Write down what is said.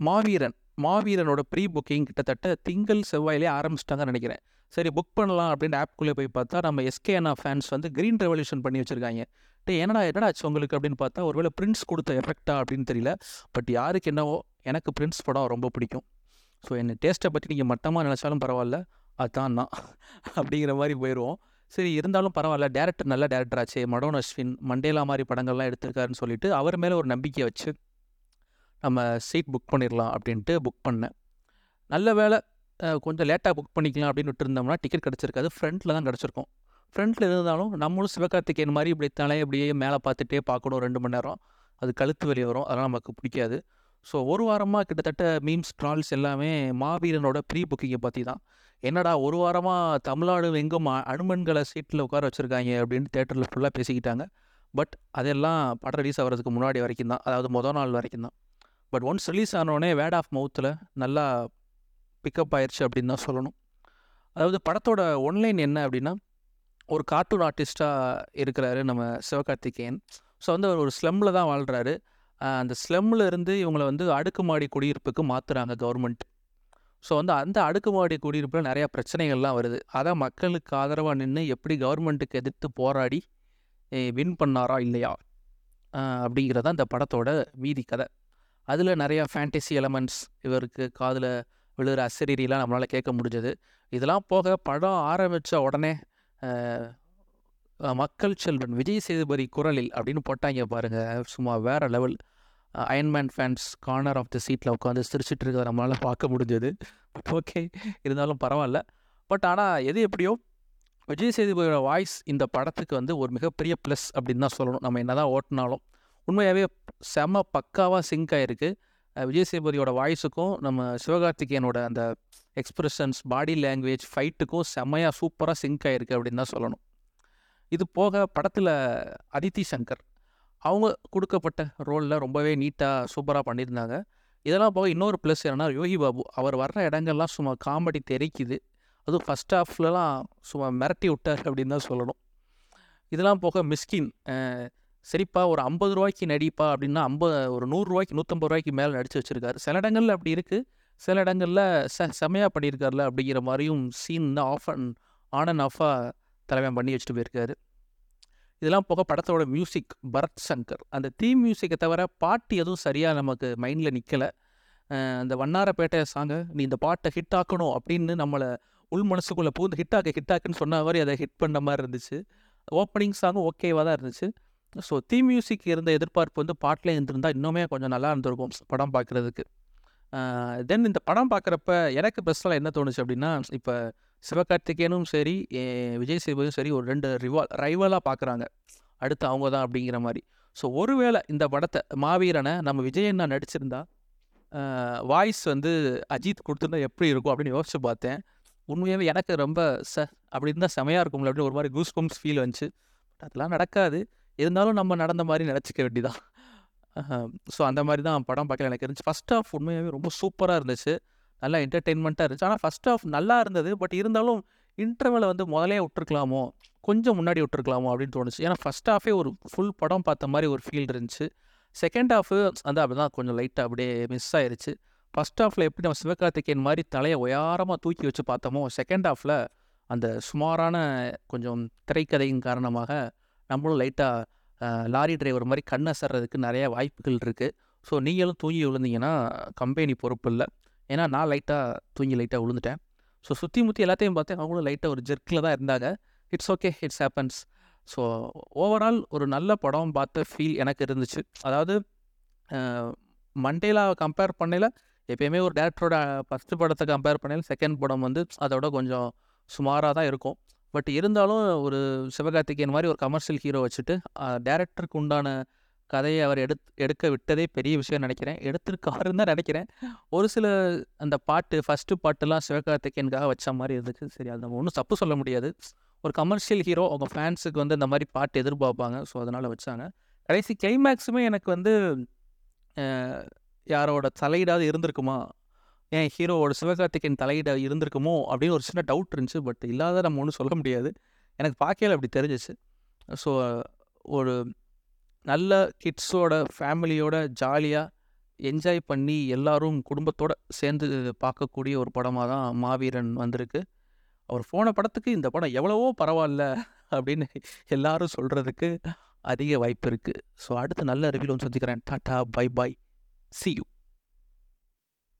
மாவீரன் மாவீரனோட pre booking கிட்டத்தட்ட திங்கள் செவ்வாயிலே ஆரம்பிச்சிட்டாங்கன்னு நினைக்கிறேன். சரி புக் பண்ணலாம் அப்படின்னு ஆப்குள்ளே போய் பார்த்தா நம்ம எஸ்கேஎன்ஆ ஃபேன்ஸ் வந்து க்ரீன் ரெவல்யூஷன் பண்ணி வச்சுருக்காங்க. டே என்னடா என்னடா ஆச்சு உங்களுக்கு அப்படின்னு பார்த்தா ஒருவேளை பிரின்ஸ் கொடுத்த எஃபெக்டா அப்படின்னு தெரியல. பட் யாருக்கு என்னவோ எனக்கு பிரின்ஸ் படம் ரொம்ப பிடிக்கும். ஸோ என் டேஸ்ட்டை பற்றி நீங்கள் மட்டமாக நினச்சாலும் பரவாயில்ல. அதான் நான். அப்படிங்கிற மாதிரி போயிடுவோம் சரி இருந்தாலும் பரவாயில்ல. டேரக்டர் நல்ல டேரக்டர் ஆச்சு. மடோன் அஸ்வின் மண்டேலா மாதிரி படங்கள்லாம் எடுத்திருக்காருன்னு சொல்லிட்டு அவர் மேலே ஒரு நம்பிக்கை வச்சு நம்ம சீட் புக் பண்ணிடலாம் அப்படின்ட்டு புக் பண்ணேன். நல்ல வேலை கொஞ்சம் லேட்டாக புக் பண்ணிக்கலாம் அப்படின்னு விட்டுருந்தோம்னா டிக்கெட் கிடச்சிருக்காது. ஃப்ரண்ட்டில் தான் கிடச்சிருக்கும். ஃப்ரண்ட்டில் இருந்தாலும் நம்மளும் சிவகார்த்திகேயன் மாதிரி இப்படி தலையை அப்படியே மேலே பார்த்துட்டே பார்க்கணும் ரெண்டு மணி நேரம். அது கழுத்து வெளியே வரும். அதெல்லாம் நமக்கு பிடிக்காது. ஸோ ஒரு வாரமாக கிட்டத்தட்ட மீம்ஸ் ட்ரால்ஸ் எல்லாமே மாவீரனோட ப்ரீ புக்கிங்கை பற்றி தான். என்னடா ஒரு வாரமாக தமிழ்நாடு எங்கும் அனுமன்களை சீட்டில் உட்கார வச்சுருக்காங்க அப்படின்னு தேட்டரில் ஃபுல்லாக பேசிக்கிட்டாங்க. பட் அதெல்லாம் படம் ரிலீஸ் ஆகிறதுக்கு முன்னாடி வரைக்கும் தான். அதாவது மொதல் நாள் வரைக்கும் தான். பட் ஒன்ஸ் ரிலீஸ் ஆனோடனே வேட் ஆஃப் மவுத்தில் நல்லா பிக்கப் ஆயிடுச்சு அப்படின்னு தான் சொல்லணும். அதாவது படத்தோட ஒன்லைன் என்ன அப்படின்னா ஒரு கார்ட்டூன் ஆர்டிஸ்ட்டாக இருக்கிறாரு நம்ம சிவகார்த்திகேயன். ஸோ வந்து அவர் ஒரு ஸ்லம்மில் தான் வாழ்கிறாரு அந்த ஸ்லம்மில் இருந்து இவங்களை வந்து அடுக்குமாடி குடியிருப்புக்கு மாற்றுறாங்க கவர்மெண்ட் ஸோ வந்து அந்த அடுக்குமாடி குடியிருப்பில் நிறையா பிரச்சனைகள்லாம் வருது. அதான் மக்களுக்கு ஆதரவாக நின்று எப்படி கவர்மெண்ட்டுக்கு எதிர்த்து போராடி வின் பண்ணாரா இல்லையா அப்படிங்கிறதான் இந்த படத்தோட மீதி கதை. அதில் நிறையா ஃபேண்டசி எலமெண்ட்ஸ் இவருக்கு காதில் விழுகிற அசரீரிலாம் நம்மளால் கேட்க முடிஞ்சது. இதெல்லாம் போக படம் ஆரம்பித்த உடனே மக்கள் செல்வன் விஜய் சேதுபதி குரலில் அப்படின்னு போட்டாங்க பாருங்கள் சும்மா வேறு level Iron Man fans corner of the சீட்டில் உட்காந்து சிரிச்சிட்டு இருக்கிறத நம்மளால் பார்க்க முடிஞ்சது. ஓகே இருந்தாலும் பரவாயில்ல. பட் ஆனால் எது எப்படியோ விஜய் சேதுபதியோட வாய்ஸ் இந்த படத்துக்கு வந்து ஒரு மிகப்பெரிய ப்ளஸ் அப்படின்னு தான் சொல்லணும். நம்ம என்ன தான் ஓட்டினாலும். உண்மையாகவே செம பக்காவாக சிங்க் ஆகிருக்கு விஜய் சேதுபதியோட வாய்ஸுக்கும் நம்ம சிவகார்த்திகேயனோட அந்த எக்ஸ்பிரஷன்ஸ் பாடி லாங்குவேஜ் ஃபைட்டுக்கும் செம்மையாக சூப்பராக சிங்க் ஆகிருக்கு அப்படின்னு தான் சொல்லணும். இது போக படத்தில் அதித்தி சங்கர் அவங்க கொடுக்கப்பட்ட ரோலில் ரொம்பவே நீட்டாக சூப்பராக பண்ணியிருந்தாங்க. இதெல்லாம் போக இன்னொரு ப்ளஸ் என்னன்னா யோகி பாபு அவர் வர்ற இடங்கள்லாம் சும்மா காமெடி தெரிக்குது. அதுவும் ஃபஸ்ட் ஹாஃப்லலாம் சும்மா மிரட்டி விட்டார் அப்படின்னு தான் சொல்லணும். இதெல்லாம் போக மிஸ்கின் சரிப்பா ஒரு ஐம்பது ரூபாய்க்கு நடிப்பா அப்படின்னா ஐம்பது ஒரு நூறுரூவாய்க்கு நூற்றம்பது ரூபாய்க்கு மேலே நடித்து வச்சுருக்காரு. சில இடங்களில் அப்படி இருக்குது சில இடங்களில் செ செமையாக பண்ணியிருக்காருல அப்படிங்கிற மாதிரியும் சீன் தான் ஆஃப் அண்ட் ஆன் அண்ட் ஆஃபாக தலைவன் பண்ணி வச்சுட்டு போயிருக்காரு. இதெல்லாம் போக படத்தோட மியூசிக் பரத் சங்கர். அந்த தீம் மியூசிக்கை தவிர பாட்டு எதுவும் சரியாக நமக்கு மைண்டில் நிற்கலை அந்த வண்ணாரப்பேட்டை சாங்கை நீ இந்த பாட்டை ஹிட் ஆக்கணும் அப்படின்னு நம்மளை உள் மனசுக்குள்ளே பூந்து ஹிட் ஆக்க ஹிட் ஆக்குன்னு சொன்ன மாதிரி அதை ஹிட் பண்ண மாதிரி இருந்துச்சு. ஓப்பனிங் சாங்கும் ஓகேவாக தான் இருந்துச்சு. ஸோ தீ மியூசிக் இருந்த எதிர்பார்ப்பு வந்து பாட்டில் இருந்திருந்தால் இன்னுமே கொஞ்சம் நல்லா இருந்திருக்கும் படம் பார்க்குறதுக்கு தென் இந்த படம் பார்க்குறப்ப எனக்கு பெஸ்ட்டாக என்ன தோணுச்சு அப்படின்னா இப்போ சிவகார்த்திகேயனும் சரி விஜய் சேதுபதியும் சரி ஒரு ரெண்டு ரிவால் ரைவலாக பார்க்குறாங்க அடுத்து அவங்க தான் அப்படிங்கிற மாதிரி. ஸோ ஒருவேளை இந்த படத்தை மாவீரனை நம்ம விஜயண்ணா நடிச்சிருந்தா வாய்ஸ் வந்து அஜித் கொடுத்துருந்தா எப்படி இருக்கும் அப்படின்னு யோசிச்சு பார்த்தேன். உண்மையாகவே எனக்கு ரொம்ப ச அப்படி இருந்தால் செமையாக இருக்கும்ல அப்படின்னு ஒரு மாதிரி கூஸ் பம்ப்ஸ் ஃபீல் வந்துச்சு. பட் அதெல்லாம் நடக்காது. இருந்தாலும் நம்ம நடந்த மாதிரி நினச்சிக்க வேண்டிதான் ஸோ அந்த மாதிரி தான் படம் பார்க்கல எனக்கு இருந்துச்சு. ஃபஸ்ட் ஆஃப் உண்மையாகவே ரொம்ப சூப்பராக இருந்துச்சு. நல்லா என்டர்டெயின்மெண்ட்டாக இருந்துச்சு. ஆனால் ஃபஸ்ட் ஆஃப் நல்லா இருந்தது. பட் இருந்தாலும் இன்டர்வலை வந்து முதலே விட்டுருக்கலாமோ? கொஞ்சம் முன்னாடி விட்டுருக்கலாமோ? அப்படின்னு தோணுச்சு. ஏன்னா ஃபஸ்ட் ஆஃபே ஒரு ஃபுல் படம் பார்த்த மாதிரி ஒரு ஃபீல் இருந்துச்சு. செகண்ட் ஆஃப் வந்து அப்படி தான் கொஞ்சம் லைட்டாக அப்படியே மிஸ் ஆயிடுச்சு ஃபஸ்ட் ஆஃபில் எப்படி நம்ம சிவகார்த்திகேயன் மாதிரி தலையை உயாரமாக தூக்கி வச்சு பார்த்தோமோ செகண்ட் ஆஃபில் அந்த சுமாரான கொஞ்சம் திரைக்கதையின் காரணமாக நம்மளும் லைட்டாக லாரி டிரைவர் மாதிரி கண் சர்றதுக்கு நிறையா வாய்ப்புகள் இருக்குது ஸோ நீங்களும் தூங்கி விழுந்தீங்கன்னா கம்பெனி பொறுப்பு இல்லை. ஏன்னா நான் லைட்டாக தூங்கி லைட்டாக விழுந்துட்டேன். ஸோ சுற்றி முற்றி எல்லாத்தையும் பார்த்தேன் அவங்களும் லைட்டாக ஒரு ஜெர்க்கில் தான் இருந்தாங்க. It's okay it's happens. So overall ஒரு நல்ல படம் பார்த்த ஃபீல் எனக்கு இருந்துச்சு. அதாவது மண்டேலா கம்பேர் பண்ணையில் எப்பயுமே ஒரு டேரக்டரோட ஃபஸ்ட்டு படத்தை கம்பேர் பண்ணையில் செகண்ட் படம் வந்து அதோட கொஞ்சம் சுமாராக தான் இருக்கும். பட் இருந்தாலும் ஒரு சிவகார்த்திகேயன் மாதிரி ஒரு கமர்ஷியல் ஹீரோ வச்சுட்டு டேரக்டருக்கு உண்டான கதையை அவர் எடுத் எடுக்க விட்டதே பெரிய விஷயம் நினைக்கிறேன். எடுத்திருக்காருன்னு தான் நினைக்கிறேன். ஒரு சில அந்த பாட்டு ஃபஸ்ட்டு பாட்டுலாம் சிவகார்த்திகேயனுக்காக வச்ச மாதிரி இருந்துச்சு சரி அது நம்ம ஒன்றும் தப்பு சொல்ல முடியாது. ஒரு கமர்ஷியல் ஹீரோ அவங்க ஃபேன்ஸுக்கு வந்து இந்த மாதிரி பாட்டு எதிர்பார்ப்பாங்க. ஸோ அதனால் வச்சாங்க. கடைசி கிளைமேக்ஸுமே எனக்கு வந்து யாரோட தலையீடாவது இருந்திருக்குமா? ஏன் ஹீரோவோட சிவகார்த்திகேயன் தலையிட இருந்திருக்குமோ அப்படின்னு ஒரு சின்ன டவுட் இருந்துச்சு. பட் இல்லாத நம்ம ஒன்றும் சொல்ல முடியாது. எனக்கு பார்க்கையில அப்படி தெரிஞ்சிச்சு. ஸோ ஒரு நல்ல கிட்ஸோட ஃபேமிலியோட ஜாலியாக என்ஜாய் பண்ணி எல்லாரும் குடும்பத்தோடு சேர்ந்து பார்க்கக்கூடிய ஒரு படமாக தான் மாவீரன் வந்திருக்கு. அவர் போன படத்துக்கு இந்த படம் எவ்வளவோ பரவாயில்ல அப்படின்னு எல்லாரும் சொல்கிறதுக்கு அதிக வாய்ப்பு இருக்குது ஸோ அடுத்த நல்ல அறிவியல் ஒன்று சந்திக்கிறேன். Tata bye bye see you